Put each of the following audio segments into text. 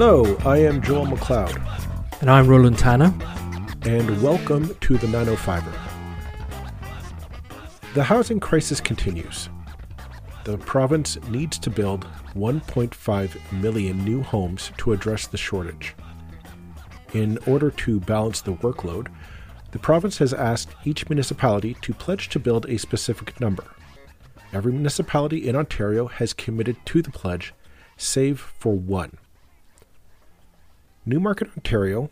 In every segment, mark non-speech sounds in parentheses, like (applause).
Hello, I am Joel McLeod. And I'm Roland Tanner. And welcome to the 905er. The housing crisis continues. The province needs to build 1.5 million new homes to address the shortage. In order to balance the workload, the province has asked each municipality to pledge to build a specific number. Every municipality in Ontario has committed to the pledge, save for one. Newmarket, Ontario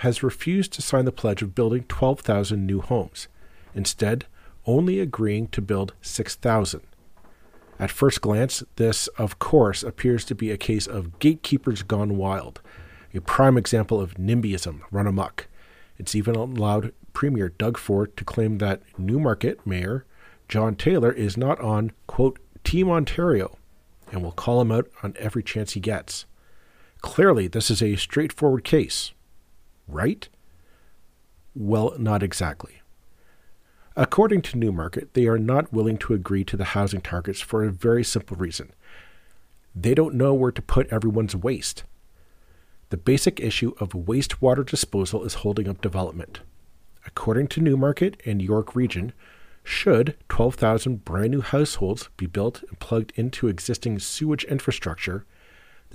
has refused to sign the pledge of building 12,000 new homes, instead, only agreeing to build 6,000. At first glance, this, of course, appears to be a case of gatekeepers gone wild, a prime example of NIMBYism run amok. It's even allowed Premier Doug Ford to claim that Newmarket Mayor John Taylor is not on, quote, Team Ontario, and will call him out on every chance he gets. Clearly, this is a straightforward case, right? Well, not exactly. According to Newmarket, they are not willing to agree to the housing targets for a very simple reason. They don't know where to put everyone's waste. The basic issue of wastewater disposal is holding up development. According to Newmarket and York Region, should 12,000 brand new households be built and plugged into existing sewage infrastructure,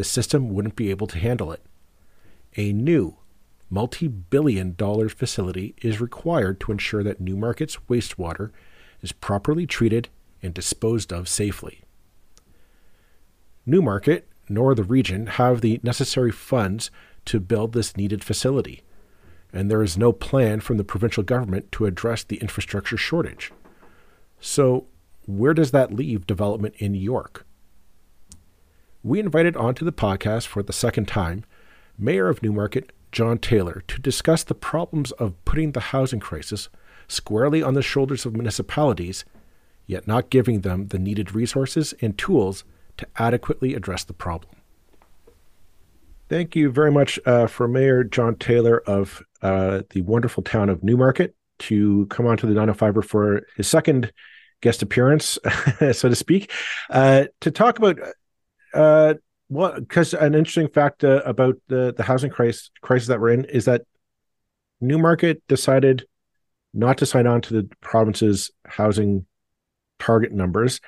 the system wouldn't be able to handle it. A new, multi billion dollar facility is required to ensure that Newmarket's wastewater is properly treated and disposed of safely. Newmarket nor the region have the necessary funds to build this needed facility, and there is no plan from the provincial government to address the infrastructure shortage. So, where does that leave development in York? We invited onto the podcast for the second time Mayor of Newmarket, John Taylor, to discuss the problems of putting the housing crisis squarely on the shoulders of municipalities, yet not giving them the needed resources and tools to adequately address the problem. Thank you very much uh, for Mayor John Taylor of uh, the wonderful town of Newmarket to come onto the 905 for his second guest appearance, (laughs) so to speak, uh, to talk about uh, well, because an interesting fact uh, about the the housing crisis crisis that we're in is that Newmarket decided not to sign on to the province's housing target numbers,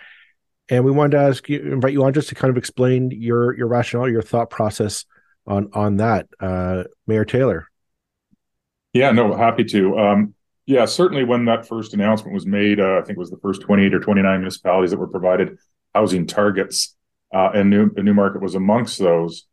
and we wanted to ask you, invite you on just to kind of explain your your rationale, your thought process on on that, uh, Mayor Taylor. Yeah, no, happy to. Um, yeah, certainly when that first announcement was made, uh, I think it was the first 28 or 29 municipalities that were provided housing targets, uh, and New, Newmarket was amongst those.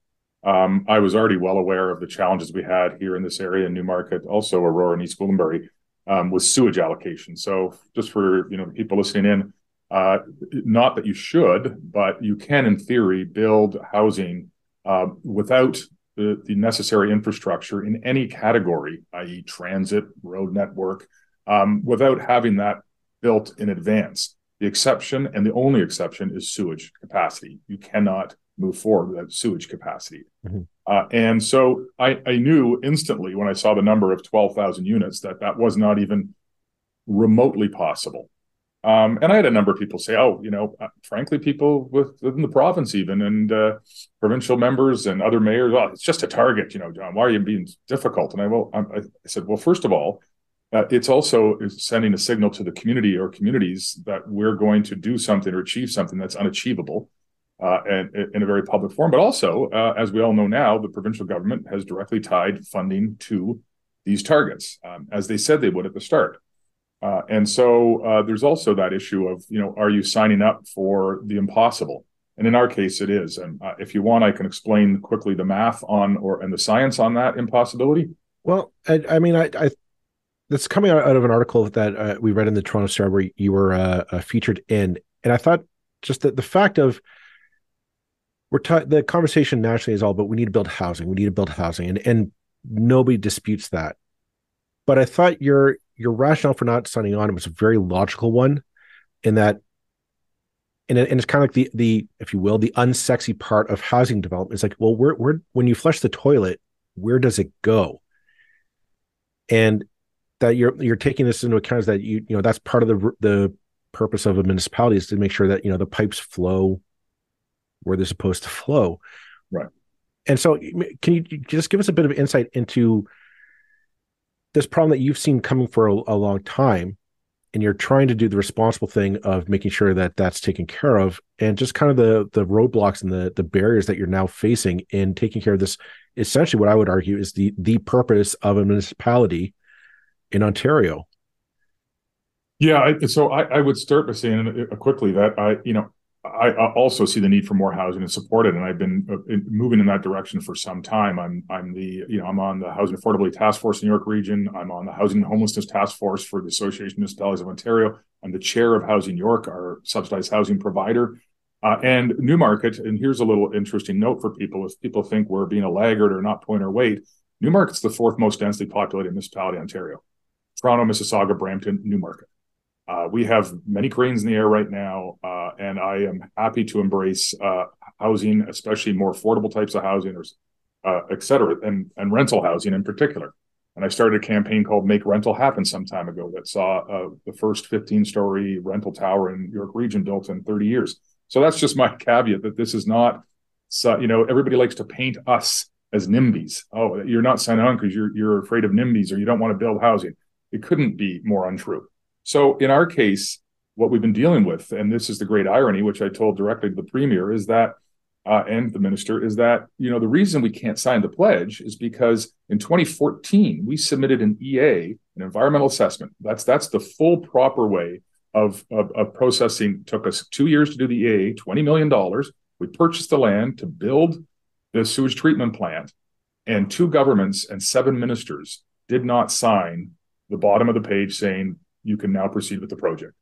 Um, I was already well aware of the challenges we had here in this area in Newmarket, also Aurora and East Gwillimbury, um, with sewage allocation. So just for you know people listening in, uh, not that you should, but you can in theory build housing uh, without the, the necessary infrastructure in any category, i.e., transit, road network, um, without having that built in advance. The exception and the only exception is sewage capacity. You cannot move forward without sewage capacity. Mm-hmm. Uh, and so I, I, knew instantly when I saw the number of 12,000 units that that was not even remotely possible. Um, and I had a number of people say, "Oh, you know, uh, frankly, people within the province, even and uh, provincial members and other mayors, oh, it's just a target, you know, John. Why are you being difficult?" And I well, I, I said, "Well, first of all, uh, it's also sending a signal to the community or communities that we're going to do something or achieve something that's unachievable." Uh, and, in a very public form. but also, uh, as we all know now, the provincial government has directly tied funding to these targets, um, as they said they would at the start. Uh, and so uh, there's also that issue of, you know, are you signing up for the impossible? And in our case, it is. And uh, if you want, I can explain quickly the math on or and the science on that impossibility. Well, I, I mean, I, I that's coming out of an article that uh, we read in the Toronto Star where you were uh, uh, featured in, and I thought just that the fact of we're ta- the conversation nationally is all about we need to build housing, we need to build housing, and and nobody disputes that. But I thought your your rationale for not signing on was a very logical one in that and, and it's kind of like the the if you will the unsexy part of housing development. Is like well where where when you flush the toilet where does it go? And that you're you're taking this into account is that you you know that's part of the the purpose of a municipality is to make sure that you know the pipes flow where they're supposed to flow right And so, can you just give us a bit of insight into this problem that you've seen coming for a, a long time, and you're trying to do the responsible thing of making sure that that's taken care of, and just kind of the the roadblocks and the the barriers that you're now facing in taking care of this. Essentially, what I would argue is the the purpose of a municipality in Ontario. Yeah, so I, I would start by saying uh, quickly that I, you know, I also see the need for more housing and support it, and I've been uh, moving in that direction for some time. I'm I'm the you know I'm on the Housing Affordability Task Force in New York Region. I'm on the Housing and Homelessness Task Force for the Association of Municipalities of Ontario. I'm the chair of Housing York, our subsidized housing provider, uh, and Newmarket. And here's a little interesting note for people: if people think we're being a laggard or not pulling our weight, Newmarket's the fourth most densely populated municipality in Ontario. Toronto, Mississauga, Brampton, Newmarket. Uh, we have many cranes in the air right now, uh, and I am happy to embrace uh, housing, especially more affordable types of housing, or uh, et cetera, and, and rental housing in particular. And I started a campaign called Make Rental Happen some time ago that saw uh, the first 15 story rental tower in York Region built in 30 years. So that's just my (laughs) caveat that this is not, you know, everybody likes to paint us as NIMBYs. Oh, you're not signing on because you're, you're afraid of NIMBYs or you don't want to build housing. It couldn't be more untrue. So in our case, what we've been dealing with, and this is the great irony, which I told directly to the premier, is that uh, and the minister is that you know the reason we can't sign the pledge is because in 2014 we submitted an EA, an environmental assessment. That's that's the full proper way of, of, of processing. Took us two years to do the EA, 20 million dollars. We purchased the land to build the sewage treatment plant, and two governments and seven ministers did not sign the bottom of the page saying you can now proceed with the project.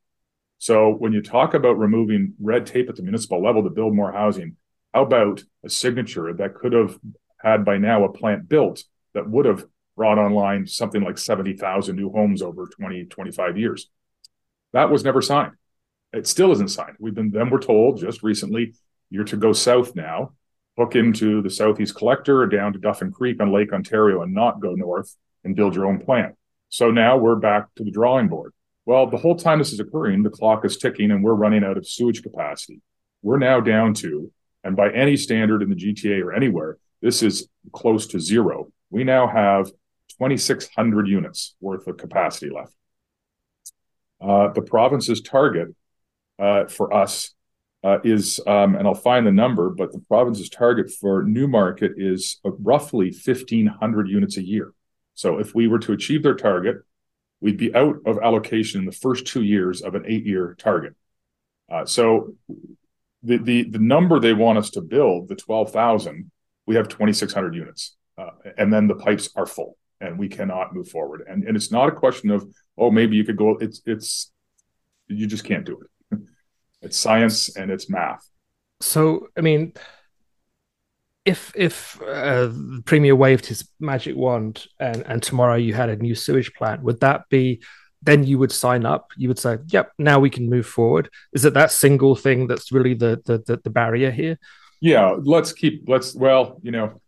So when you talk about removing red tape at the municipal level to build more housing, how about a signature that could have had by now a plant built that would have brought online something like 70,000 new homes over 20, 25 years? That was never signed. It still isn't signed. We've been then we're told just recently you're to go south now, hook into the Southeast Collector or down to Duffin Creek on Lake Ontario and not go north and build your own plant. So now we're back to the drawing board. Well, the whole time this is occurring, the clock is ticking and we're running out of sewage capacity. We're now down to, and by any standard in the GTA or anywhere, this is close to zero. We now have 2,600 units worth of capacity left. Uh, the province's target uh, for us uh, is, um, and I'll find the number, but the province's target for Newmarket is roughly 1,500 units a year. So if we were to achieve their target, we'd be out of allocation in the first two years of an eight-year target. Uh, so the, the the number they want us to build, the twelve thousand, we have twenty six hundred units, uh, and then the pipes are full, and we cannot move forward. And and it's not a question of oh maybe you could go. It's it's you just can't do it. (laughs) It's science and it's math. So I mean, if if uh, the premier waved his magic wand and and tomorrow you had a new sewage plant, would that be then you would sign up? You would say, "Yep, now we can move forward." Is it that single thing that's really the the the, the barrier here? Yeah, let's keep let's well, you know,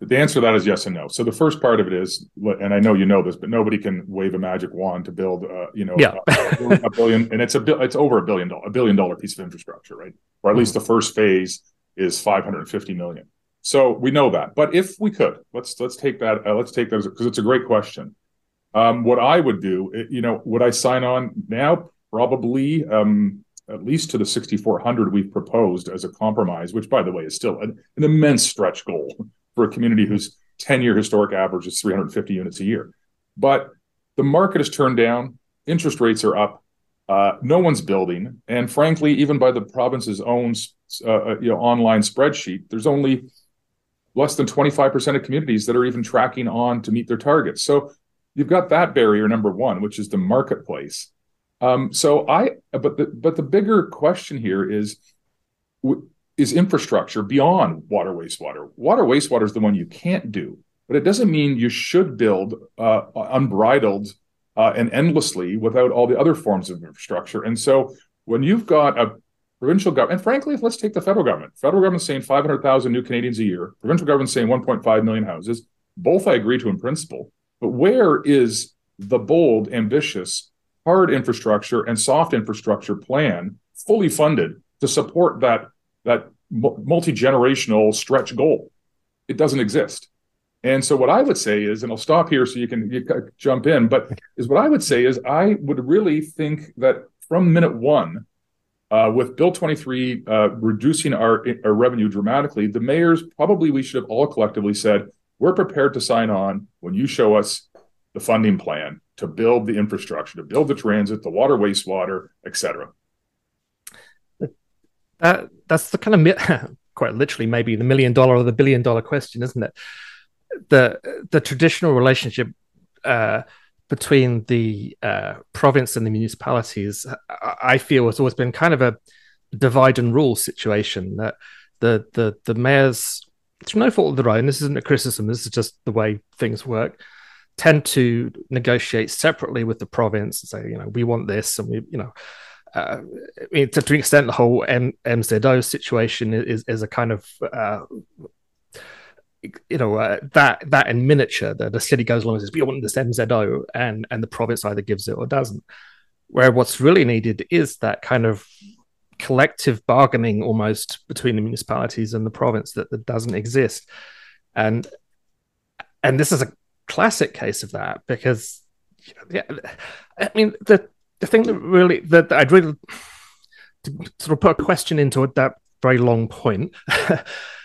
the answer to that is yes and no. So the first part of it is, and I know you know this, but nobody can wave a magic wand to build, uh, you know, yeah. a, a, billion, and it's a it's over a billion dollar a billion dollar piece of infrastructure, right? Or at least the first phase is 550 million. So we know that. But if we could, let's let's take that. Uh, let's take those because it's a great question. Um, what I would do, you know, would I sign on now? Probably, um, at least to the 6,400 we've proposed as a compromise, which, by the way, is still an, an immense stretch goal for a community whose 10-year historic average is 350 units a year. But the market has turned down. Interest rates are up. Uh, no one's building, and frankly, even by the province's own, uh, uh you know, online spreadsheet, there's only less than 25% of communities that are even tracking on to meet their targets. So you've got that barrier number one, which is the marketplace. Um, so I, but the but the bigger question here is, is infrastructure beyond water wastewater. Water wastewater is the one you can't do, but it doesn't mean you should build uh, unbridled uh, and endlessly without all the other forms of infrastructure. And so when you've got a Provincial government, and frankly, let's take the federal government. Federal government saying 500,000 new Canadians a year. Provincial government saying 1.5 million houses. Both I agree to in principle. But where is the bold, ambitious, hard infrastructure and soft infrastructure plan fully funded to support that that multi generational stretch goal? it doesn't exist. And so what I would say is, and I'll stop here so you can you jump in, but is what I would say is I would really think that from minute one, with Bill 23 uh, reducing our, our revenue dramatically, the mayors probably we should have all collectively said, we're prepared to sign on when you show us the funding plan to build the infrastructure, to build the transit, the water, wastewater, et cetera. That, that's the kind of (laughs) quite literally maybe the million dollar or the billion dollar question, isn't it? The the traditional relationship uh, between the uh, province and the municipalities, I feel, has always been kind of a divide and rule situation. That the the the mayors, through no fault of their own, this isn't a criticism. This is just the way things work. Tend to negotiate separately with the province and say, you know, we want this, and we, you know, uh, to, to an extent, the whole M- MZO situation is is a kind of uh, you know uh, that that in miniature that the city goes along and says we want this MZO and and the province either gives it or doesn't. Where what's really needed is that kind of collective bargaining almost between the municipalities and the province that, that doesn't exist, and and this is a classic case of that because yeah, I mean the the thing that really that I'd really to sort of put a question into that very long point (laughs)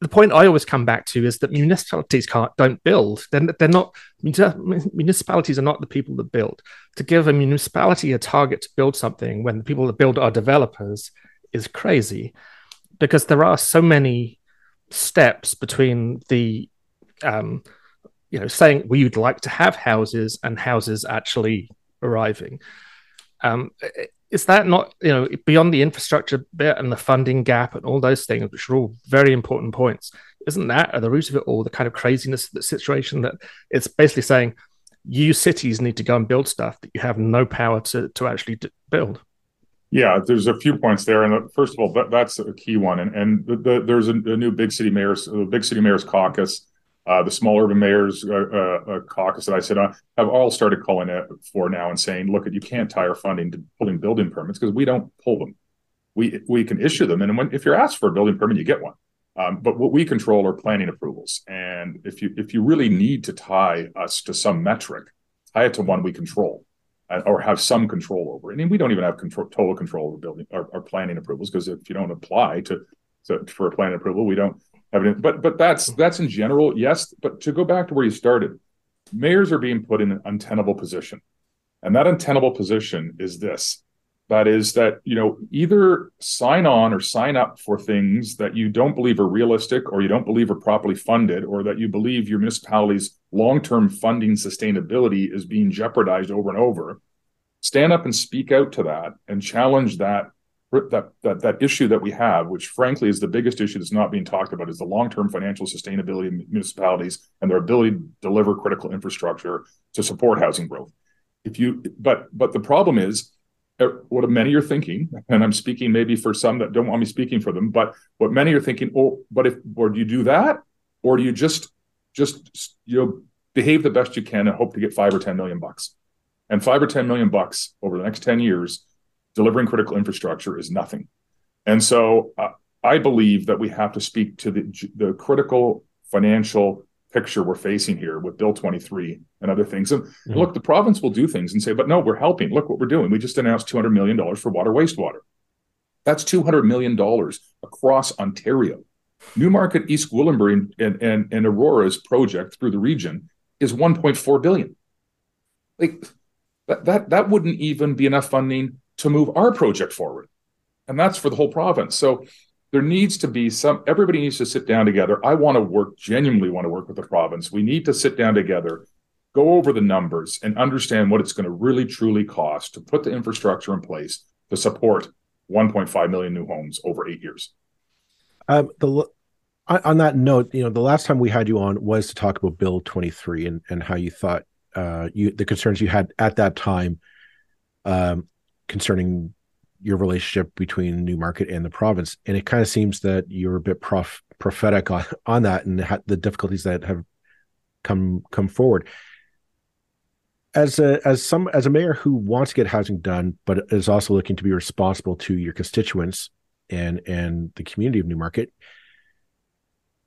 the point I always come back to is that municipalities can't don't build. They're, they're not municipalities are not the people that build. To give a municipality a target to build something when the people that build are developers is crazy, because there are so many steps between the, um, you know, saying we would like to have houses and houses actually arriving. Um, is that not you know beyond the infrastructure bit and the funding gap and all those things which are all very important points isn't that at the root of it all the kind of craziness of the situation that it's basically saying you cities need to go and build stuff that you have no power to to actually build? Yeah there's a few points there. And uh, first of all that, that's a key one. And and the, the, there's a, a, new big city mayors the big city mayors caucus uh, the small urban mayors uh, uh, uh caucus that I sit on have all started calling it for now and saying, look, you can't tie our funding to pulling building permits because we don't pull them. We we can issue them, and when, if you're asked for a building permit, you get one. Um, but what we control are planning approvals, and if you if you really need to tie us to some metric, tie it to one we control uh, or have some control over. I mean, we don't even have control, total control over building or, or planning approvals because if you don't apply to, to for a planning approval, we don't evidence. But but that's that's in general, yes. But to go back to where you started, mayors are being put in an untenable position, and that untenable position is this: that is that you know either sign on or sign up for things that you don't believe are realistic, or you don't believe are properly funded, or that you believe your municipality's long-term funding sustainability is being jeopardized over and over. Stand up and speak out to that and challenge that that that that issue that we have, which frankly is the biggest issue that's not being talked about, is the long-term financial sustainability of municipalities and their ability to deliver critical infrastructure to support housing growth. If you, but but the problem is, uh, what many are thinking, and I'm speaking maybe for some that don't want me speaking for them, but what many are thinking, oh, but if or do you do that, or do you just just you know behave the best you can and hope to get five or ten million bucks, and five or ten million bucks over the next ten years delivering critical infrastructure is nothing. And so uh, I believe that we have to speak to the, the critical financial picture we're facing here with Bill 23 and other things. And mm-hmm. look, the province will do things and say, but no, we're helping. Look what we're doing. We just announced $200 million for water wastewater. That's $200 million across Ontario. Newmarket, East Gwillimbury, and, and, and Aurora's project through the region is 1.4 billion. Like that, that, that wouldn't even be enough funding to move our project forward. And that's for the whole province. So there needs to be some, everybody needs to sit down together. I want to work, genuinely want to work with the province. We need to sit down together, go over the numbers, and understand what it's going to really truly cost to put the infrastructure in place to support 1.5 million new homes over eight years. Um, the on that note, you know, the last time we had you on was to talk about Bill 23 and, and how you thought uh, you the concerns you had at that time um, concerning your relationship between Newmarket and the province. And it kind of seems that you're a bit prof- prophetic on, on that and the difficulties that have come come forward. As a as some as a mayor who wants to get housing done, but is also looking to be responsible to your constituents and and the community of Newmarket,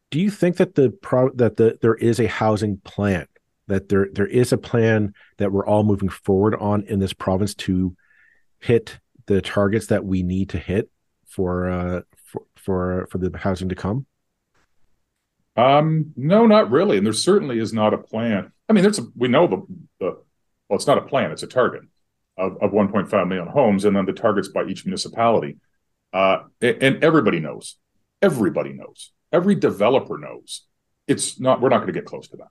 do you think that the pro that the there is a housing plan that there there is a plan that we're all moving forward on in this province to hit the targets that we need to hit for uh for for, for the housing to come? Um, no, not really. And there certainly is not a plan. I mean, there's a, we know the, the well, it's not a plan; it's a target of, of 1.5 million homes, and then the targets by each municipality. Uh, and everybody knows, everybody knows, every developer knows it's not. We're not going to get close to that.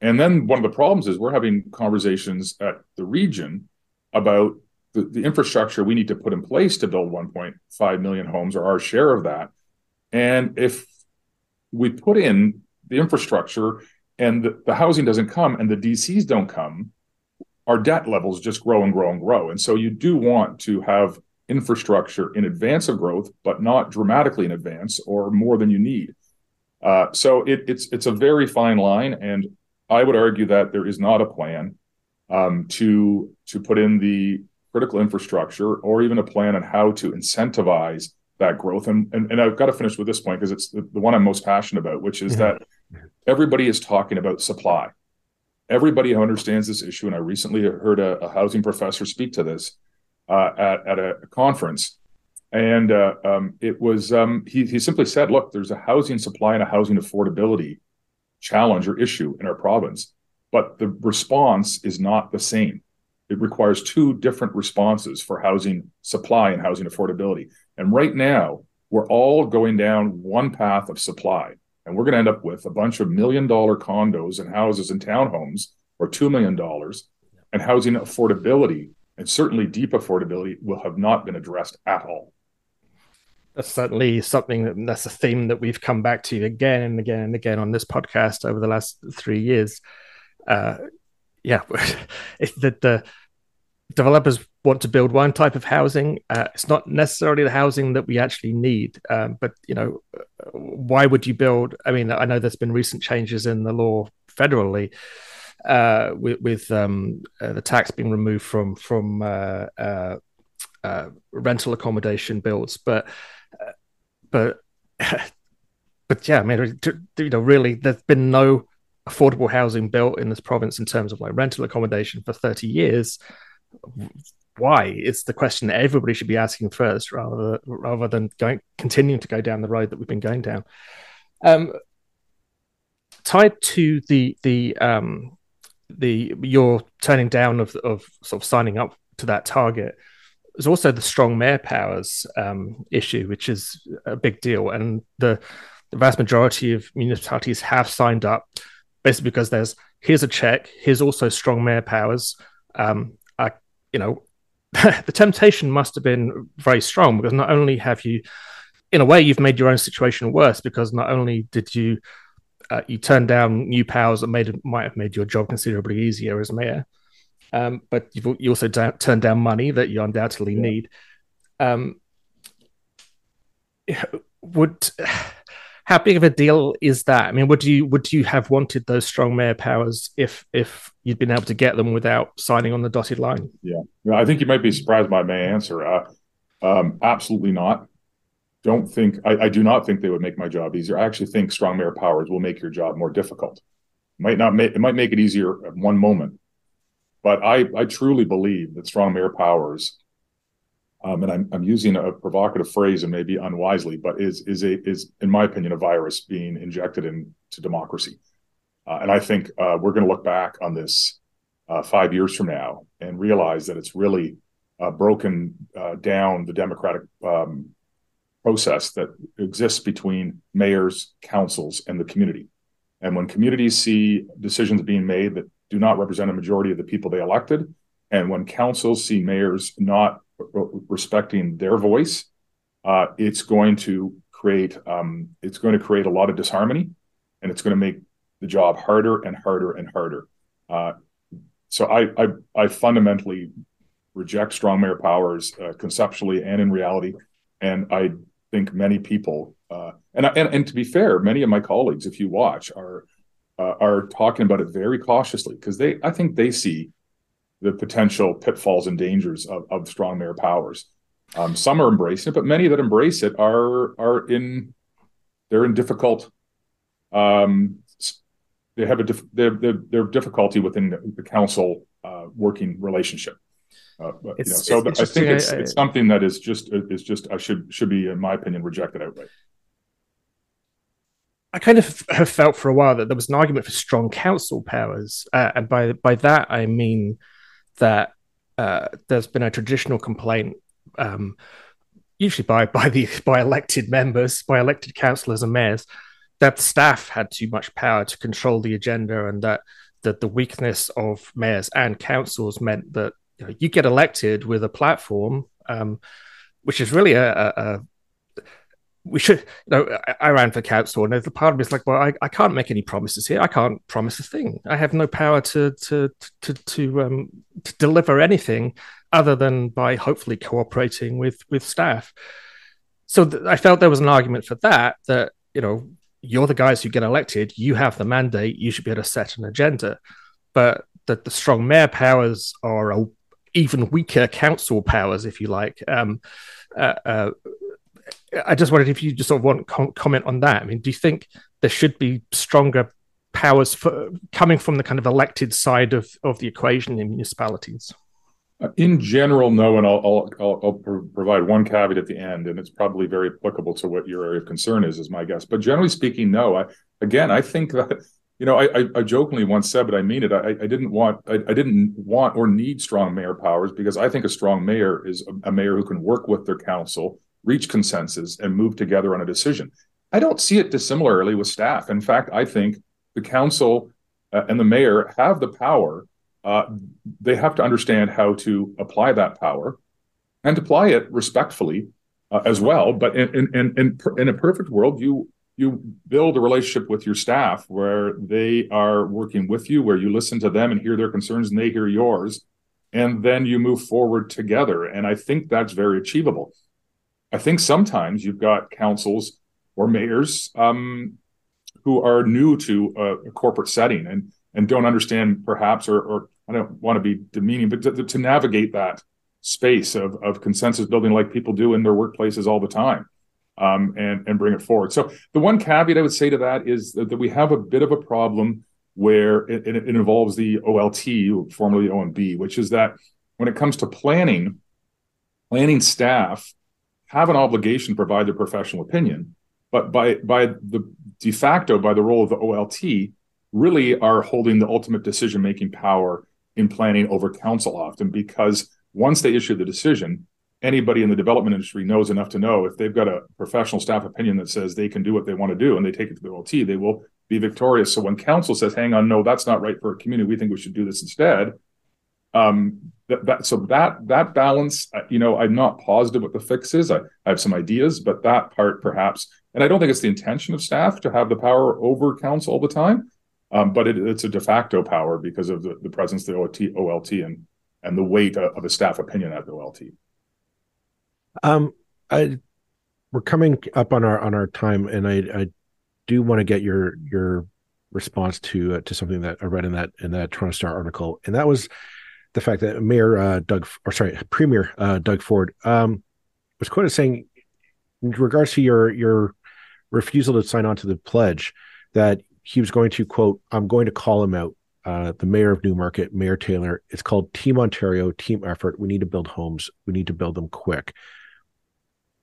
And then one of the problems is we're having conversations at the region about the, the infrastructure we need to put in place to build 1.5 million homes or our share of that. And if we put in the infrastructure and the, the housing doesn't come and the DCs don't come, our debt levels just grow and grow and grow. And so you do want to have infrastructure in advance of growth, but not dramatically in advance or more than you need. Uh, so it, it's it's a very fine line, and I would argue that there is not a plan um, to to put in the critical infrastructure or even a plan on how to incentivize that growth. And and, and I've got to finish with this point because it's the, the, one I'm most passionate about, which is yeah. that everybody is talking about supply. Everybody who understands this issue, and I recently heard a, a housing professor speak to this uh, at at a conference, and uh, um, it was um, he he simply said, "Look, there's a housing supply and a housing affordability challenge or issue in our province, but the response is not the same." It requires two different responses for housing supply and housing affordability. And right now, we're all going down one path of supply. And we're going to end up with a bunch of million dollar condos and houses and townhomes or $2 million. And housing affordability and certainly deep affordability will have not been addressed at all. That's certainly something that, that's a theme that we've come back to again and again and again on this podcast over the last three years. Uh, yeah, (laughs) the, the developers want to build one type of housing. Uh, it's not necessarily the housing that we actually need, um, but you know, why would you build? I mean, I know there's been recent changes in the law federally uh, with, with um, uh, the tax being removed from from uh, uh, uh, rental accommodation builds, but but (laughs) but yeah, I mean, you know, really, there's been no affordable housing built in this province in terms of like rental accommodation for 30 years why? is the question that everybody should be asking first, rather rather than going continuing to go down the road that we've been going down. Um, tied to the the um, the your turning down of of sort of signing up to that target there's also the strong mayor powers um, issue, which is a big deal, and the the vast majority of municipalities have signed up basically because there's here's a check, here's also strong mayor powers. Um, you know, (laughs) the temptation must have been very strong because not only have you, in a way, you've made your own situation worse because not only did you uh, you turn down new powers that made might have made your job considerably easier as mayor, um, but you've you also da- turned down money that you undoubtedly yeah. need. Um, would how big of a deal is that? I mean, would you would you have wanted those strong mayor powers if if you'd been able to get them without signing on the dotted line? Yeah, I think you might be surprised by my answer. Uh, um, absolutely not. Don't think I, I, do not think they would make my job easier. I actually think strong mayor powers will make your job more difficult. Might not make it might make it easier at one moment, but I I truly believe that strong mayor powers um, and I'm, I'm using a provocative phrase and maybe unwisely, but is is a is in my opinion a virus being injected into democracy, uh, and I think uh, we're going to look back on this uh, five years from now and realize that it's really uh, broken uh, down the democratic um, process that exists between mayors, councils, and the community. And when communities see decisions being made that do not represent a majority of the people they elected, and when councils see mayors not respecting their voice, uh, it's going to create um, it's going to create a lot of disharmony, and it's going to make the job harder and harder and harder. Uh, so I, I, I fundamentally reject strong mayor powers uh, conceptually and in reality, and I think many people uh, and, and and to be fair, many of my colleagues, if you watch, are uh, are talking about it very cautiously because they I think they see the potential pitfalls and dangers of, of strong mayor powers. Um, some are embracing it, but many that embrace it are are in they're in difficult um, they have a their, their, their difficulty within the, the council uh, working relationship. Uh, but, you know, so I think it's, I, it's something that is just is just I should should be in my opinion rejected outright. I kind of have felt for a while that there was an argument for strong council powers, uh, and by by that I mean that uh, there's been a traditional complaint, um, usually by by the by elected members, by elected councillors and mayors, that staff had too much power to control the agenda, and that that the weakness of mayors and councils meant that you, know, you get elected with a platform, um, which is really a, a, a we should you know I, ran for council and the part of me is like well I, I can't make any promises here. I can't promise a thing. I have no power to to to to um to deliver anything other than by hopefully cooperating with with staff. So th- i felt there was an argument for that that you know you're the guys who get elected. You have the mandate. You should be able to set an agenda. But that the strong mayor powers are a, even weaker council powers if you like. Um uh, uh, I just wondered if you just sort of want com- comment on that. I mean, do you think there should be stronger powers for, coming from the kind of elected side of, of the equation in municipalities? Uh, in general, no, and I'll, I'll, I'll, provide one caveat at the end, and it's probably very applicable to what your area of concern is, is my guess. But generally speaking, no. I, again, I think that you know, I, I, I, jokingly once said, but I mean it. I, I didn't want, I, I, didn't want or need strong mayor powers because I think a strong mayor is a, a mayor who can work with their council reach consensus, and move together on a decision. I don't see it dissimilarly with staff. In fact, I think the council uh, and the mayor have the power. Uh, they have to understand how to apply that power and apply it respectfully uh, as well. But in, in, in, in, a perfect world, you you build a relationship with your staff where they are working with you, where you listen to them and hear their concerns and they hear yours, and then you move forward together. And I think that's very achievable. I think sometimes you've got councils or mayors um, who are new to a, a, corporate setting and and don't understand perhaps or, or I don't want to be demeaning, but to, to, navigate that space of of consensus building like people do in their workplaces all the time. Um, and and bring it forward. So the one caveat I would say to that is that, that we have a bit of a problem where it, it, it involves the OLT, formerly OMB, which is that when it comes to planning, planning staff have an obligation to provide their professional opinion, but by by the de facto by the role of the OLT, really are holding the ultimate decision making power in planning over council often because once they issue the decision, anybody in the development industry knows enough to know if they've got a professional staff opinion that says they can do what they want to do and they take it to the OLT, they will be victorious. So when council says, "Hang on, no, that's not right for a community. We think we should do this instead," um, that, that, so that that balance, uh, you know, I'm not positive what the fix is. I, I have some ideas, but that part perhaps, and I don't think it's the intention of staff to have the power over council all the time, um, but it, it's a de facto power because of the, the presence of the OLT, OLT and and the weight of, of a staff opinion at the OLT. Um, I we're coming up on our on our time, and I I do want to get your your response to uh, to something that I read in that in that Toronto Star article, and that was the fact that Mayor uh, Doug, or sorry, Premier uh, Doug Ford um, was quoted saying, in regards to your your refusal to sign on to the pledge, that he was going to quote, "I'm going to call him out." Uh, the mayor of Newmarket, Mayor Taylor. It's called Team Ontario, team effort. We need to build homes. We need to build them quick.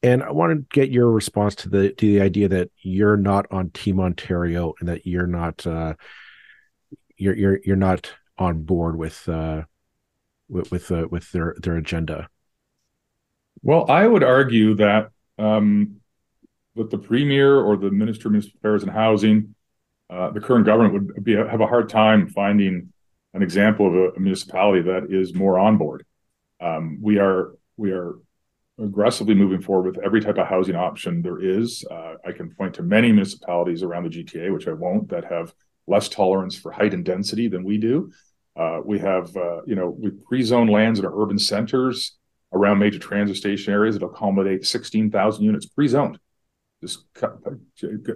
And I want to get your response to the to the idea that you're not on Team Ontario and that you're not uh, you're you're you're not on board with uh, with with, uh, with their their agenda? Well, I would argue that um, that the premier or the minister of municipal affairs and housing, uh, the current government would be have a hard time finding an example of a, a municipality that is more on board. Um, we are we are aggressively moving forward with every type of housing option there is. Uh, I can point to many municipalities around the GTA, which I won't, that have less tolerance for height and density than we do. Uh, we have, uh, you know, we pre-zone lands in our urban centers around major transit station areas that accommodate 16,000 units pre-zoned. Just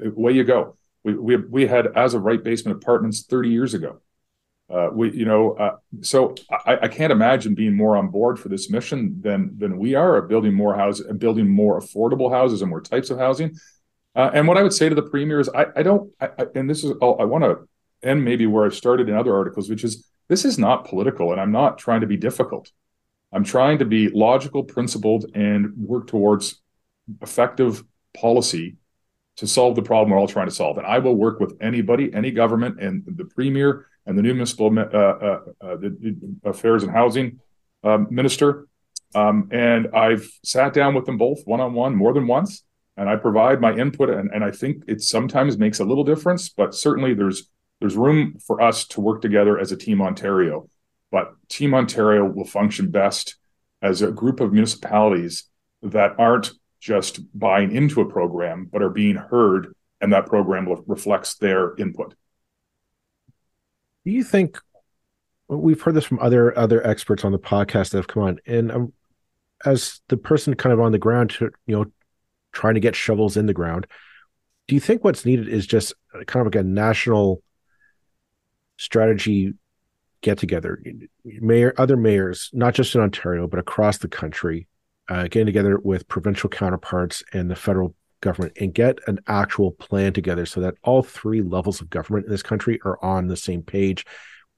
away you go. We, we, we had as of right basement apartments 30 years ago. Uh, we, you know, uh, so I, I, can't imagine being more on board for this mission than than we are, of building more houses and building more affordable houses and more types of housing. Uh, and what I would say to the premier is, I, I don't, I, and this is, I'll, I want to end maybe where I've started in other articles, which is this is not political, and I'm not trying to be difficult. I'm trying to be logical, principled, and work towards effective policy to solve the problem we're all trying to solve. And I will work with anybody, any government, and the premier and the new municipal uh, uh, uh, the affairs and housing um, minister. Um, and I've sat down with them both one on one more than once, and I provide my input. And, and I think it sometimes makes a little difference, but certainly there's there's room for us to work together as a team Ontario. But Team Ontario will function best as a group of municipalities that aren't just buying into a program, but are being heard, and that program reflects their input. Do you think we've heard this from other other experts on the podcast that have come on, and um, as the person kind of on the ground, to you know, trying to get shovels in the ground, do you think what's needed is just kind of like a national strategy get together, mayor, other mayors, not just in Ontario but across the country, uh, getting together with provincial counterparts and the federal government and get an actual plan together so that all three levels of government in this country are on the same page.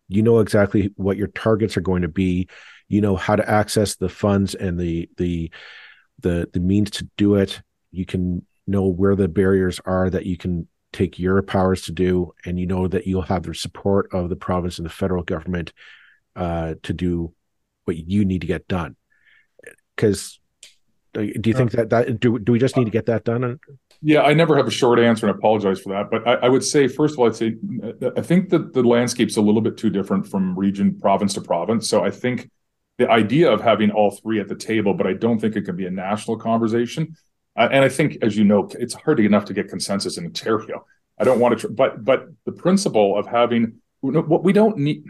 You know exactly what your targets are going to be. You know how to access the funds and the the the the means to do it. You can know where the barriers are that you can take your powers to do, and you know that you'll have the support of the province and the federal government uh, to do what you need to get done. Because do you think that that do do we just need to get that done? Yeah, I never have a short answer, and apologize for that. But I, I would say, first of all, I'd say I think that the landscape's a little bit too different from region, province to province. So I think the idea of having all three at the table, but I don't think it can be a national conversation. Uh, and I think, as you know, it's hard enough to get consensus in Ontario. I don't want to, tr- but but the principle of having what we don't need.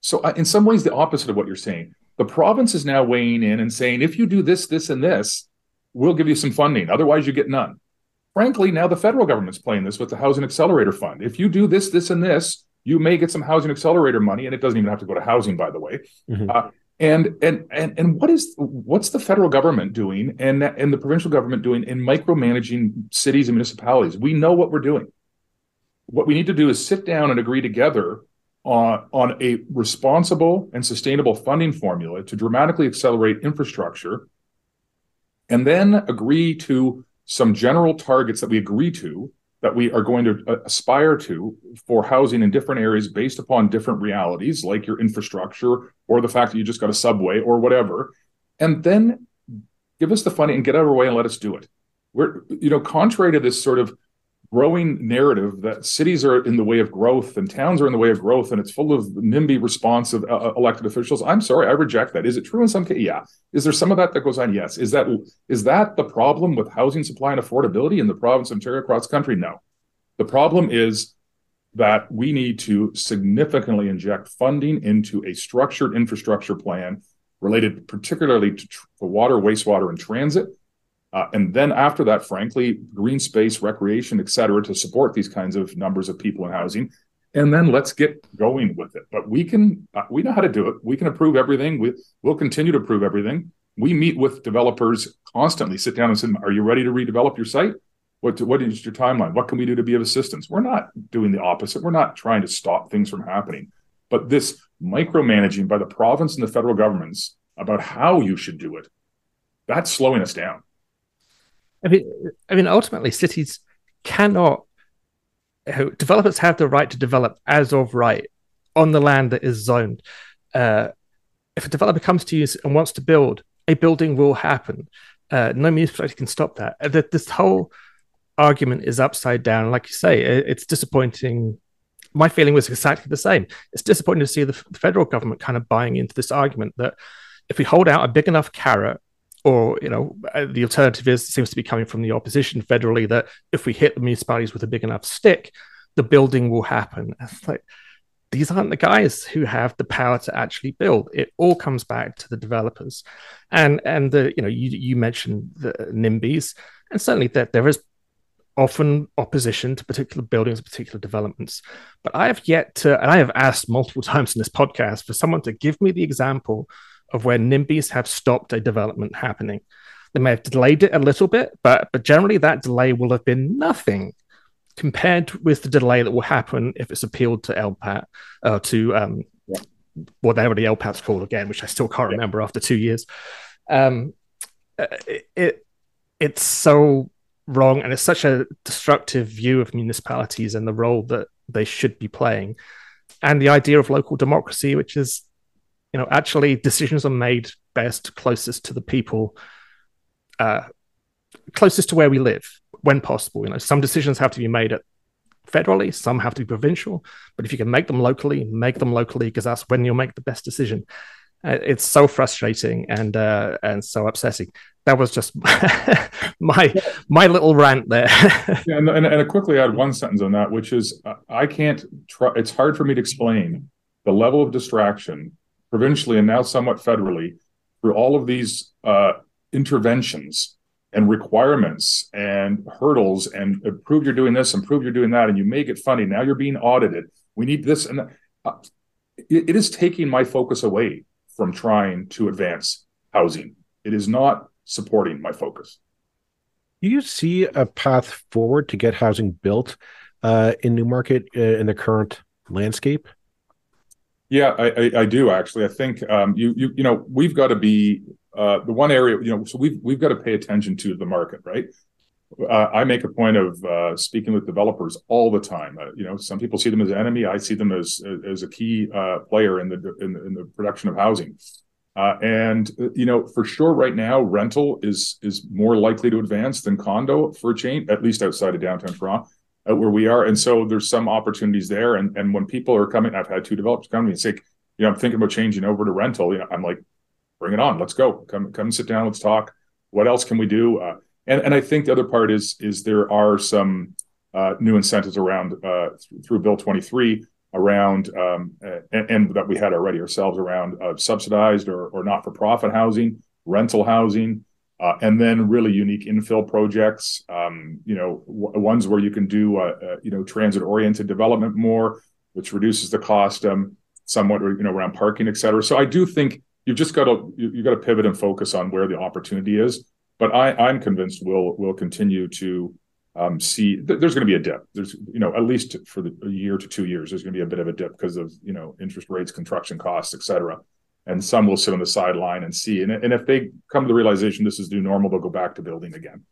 So, uh, in some ways, the opposite of what you're saying. The province is now weighing in and saying, if you do this, this, and this, we'll give you some funding. Otherwise, you get none. Frankly, now the federal government's playing this with the Housing Accelerator Fund. If you do this, this, and this, you may get some Housing Accelerator money, and it doesn't even have to go to housing, by the way. Mm-hmm. Uh, and and and and what is what's the federal government doing and and the provincial government doing in micromanaging cities and municipalities? We know what we're doing. What we need to do is sit down and agree together on, on a responsible and sustainable funding formula to dramatically accelerate infrastructure, and then agree to some general targets that we agree to that we are going to uh, aspire to for housing in different areas based upon different realities, like your infrastructure or the fact that you just got a subway or whatever, and then give us the funding and get out of our way and let us do it. We're, you know, contrary to this sort of growing narrative that cities are in the way of growth and towns are in the way of growth and it's full of NIMBY responsive uh, uh, elected officials. I'm sorry, I reject that. Is it true in some cases? Yeah. Is there some of that that goes on? Yes. Is that is that the problem with housing supply and affordability in the province of Ontario across country? No. The problem is that we need to significantly inject funding into a structured infrastructure plan related particularly to, tr- to water, wastewater, and transit uh, and then after that, frankly, green space, recreation, et cetera, to support these kinds of numbers of people in housing. And then let's get going with it. But we can, uh, we know how to do it. We can approve everything. We, we'll continue to approve everything. We meet with developers constantly, sit down and say, Are you ready to redevelop your site? What, what is your timeline? What can we do to be of assistance? We're not doing the opposite. We're not trying to stop things from happening. But this micromanaging by the province and the federal governments about how you should do it, that's slowing us down. I mean, I mean, ultimately, cities cannot. Developers have the right to develop as of right on the land that is zoned. Uh, if a developer comes to you and wants to build, a building will happen. Uh, no municipality can stop that. This whole argument is upside down. Like you say, it's disappointing. My feeling was exactly the same. It's disappointing to see the federal government kind of buying into this argument that if we hold out a big enough carrot or you know uh, the alternative is seems to be coming from the opposition federally that if we hit the municipalities with a big enough stick the building will happen. It's like these aren't the guys who have the power to actually build. It all comes back to the developers. And and the you know you you mentioned the nimbys and certainly that there is often opposition to particular buildings particular developments. But i have yet to and i have asked multiple (laughs) times in this podcast for someone to give me the example of where NIMBYs have stopped a development happening. They may have delayed it a little bit, but but generally that delay will have been nothing compared with the delay that will happen if it's appealed to LPAT uh, to um, yeah. whatever the LPAT's called again, which I still can't yeah. remember after two years. Um, uh, it, it it's so wrong and it's such a destructive view of municipalities and the role that they should be playing and the idea of local democracy which is you know actually decisions are made best closest to the people uh, closest to where we live when possible you know some decisions have to be made at federally some have to be provincial but if you can make them locally make them locally because that's when you'll make the best decision uh, it's so frustrating and uh, and so upsetting that was just (laughs) my my little rant there. (laughs) yeah, and, and, and I quickly add one sentence on that, which is I can't try. It's hard for me to explain the level of distraction provincially and now somewhat federally through all of these uh, interventions and requirements and hurdles and prove you're doing this and prove you're doing that and you make it funny. Now you're being audited. We need this and uh, it, it is taking my focus away from trying to advance housing. It is not supporting my focus. Do you see a path forward to get housing built uh, in Newmarket uh, in the current landscape? Yeah, I, I, I do actually. I think um, you you you know we've got to be uh, the one area you know so we've we've got to pay attention to the market, right? Uh, I make a point of uh, speaking with developers all the time. Uh, you know, some people see them as an enemy. I see them as as a key uh, player in the, in the in the production of housing. Uh, and you know, for sure, right now, rental is is more likely to advance than condo for a chain, at least outside of downtown Toronto, uh, where we are. And so there's some opportunities there. And and when people are coming, I've had two developers come to me and say, you know, I'm thinking about changing over to rental. You know, I'm like, bring it on, let's go, come come sit down, let's talk. What else can we do? Uh, and and I think the other part is is there are some uh, new incentives around uh, th- through Bill 23 around um, and, and, that we had already ourselves around uh, subsidized or, or not-for-profit housing, rental housing, and then really unique infill projects. Um, you know, w- ones where you can do uh, uh you know transit-oriented development more, which reduces the cost um, somewhat. You know, around parking, et cetera. So I do think you've just got to you, have got to pivot and focus on where the opportunity is. But I, I'm convinced we'll we'll continue to um, see th- there's going to be a dip. There's you know at least for the a year to two years there's going to be a bit of a dip because of you know interest rates, construction costs, et cetera. And some will sit on the sideline and see. And, and if they come to the realization this is new normal, they'll go back to building again.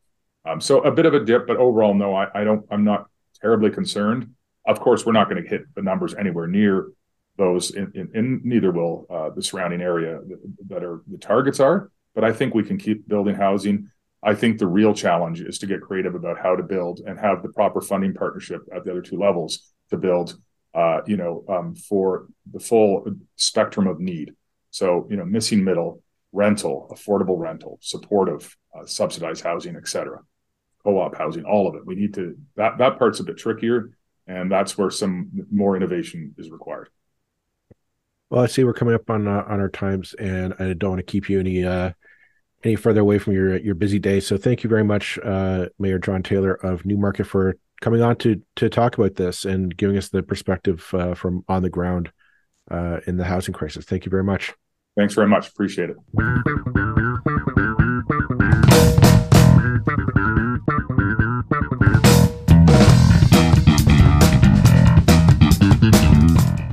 Um, so a bit of a dip, but overall, no, I, I don't. I'm not terribly concerned. Of course, we're not going to hit the numbers anywhere near those, in neither will uh, the surrounding area that are the targets are. But I think we can keep building housing I think the real challenge is to get creative about how to build and have the proper funding partnership at the other two levels to build, uh, you know, um, for the full spectrum of need. So, you know, missing middle, rental, affordable rental, supportive, uh, subsidized housing, et cetera, co-op housing, all of it. We need to that that part's a bit trickier, and that's where some more innovation is required. Well, I see we're coming up on uh, on our times, and I don't want to keep you any uh, any further away from your your busy day. So thank you very much, uh, Mayor John Taylor of Newmarket, for coming on to to talk about this and giving us the perspective uh, from on the ground uh, in the housing crisis. Thank you very much. Thanks very much. Appreciate it.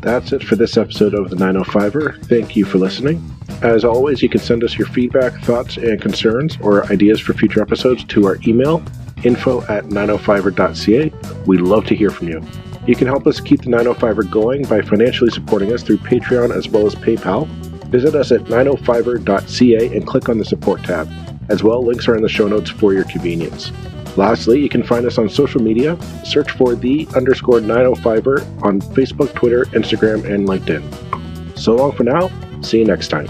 That's it for this episode of the 905er. Thank you for listening. As always, you can send us your feedback, thoughts, and concerns or ideas for future episodes to our email, info at 905er.ca. We'd love to hear from you. You can help us keep the 905er going by financially supporting us through Patreon as well as PayPal. Visit us at 905er.ca and click on the support tab. As well, links are in the show notes for your convenience. Lastly, you can find us on social media. Search for the underscore 905er on Facebook, Twitter, Instagram, and LinkedIn. So long for now. See you next time.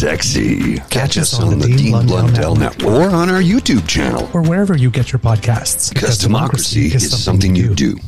sexy. Catch, Catch us on, on the, the Dean, Dean Blundell, Blundell Network. Network or on our YouTube channel or wherever you get your podcasts. Because, because democracy, democracy, is something, something you do. do.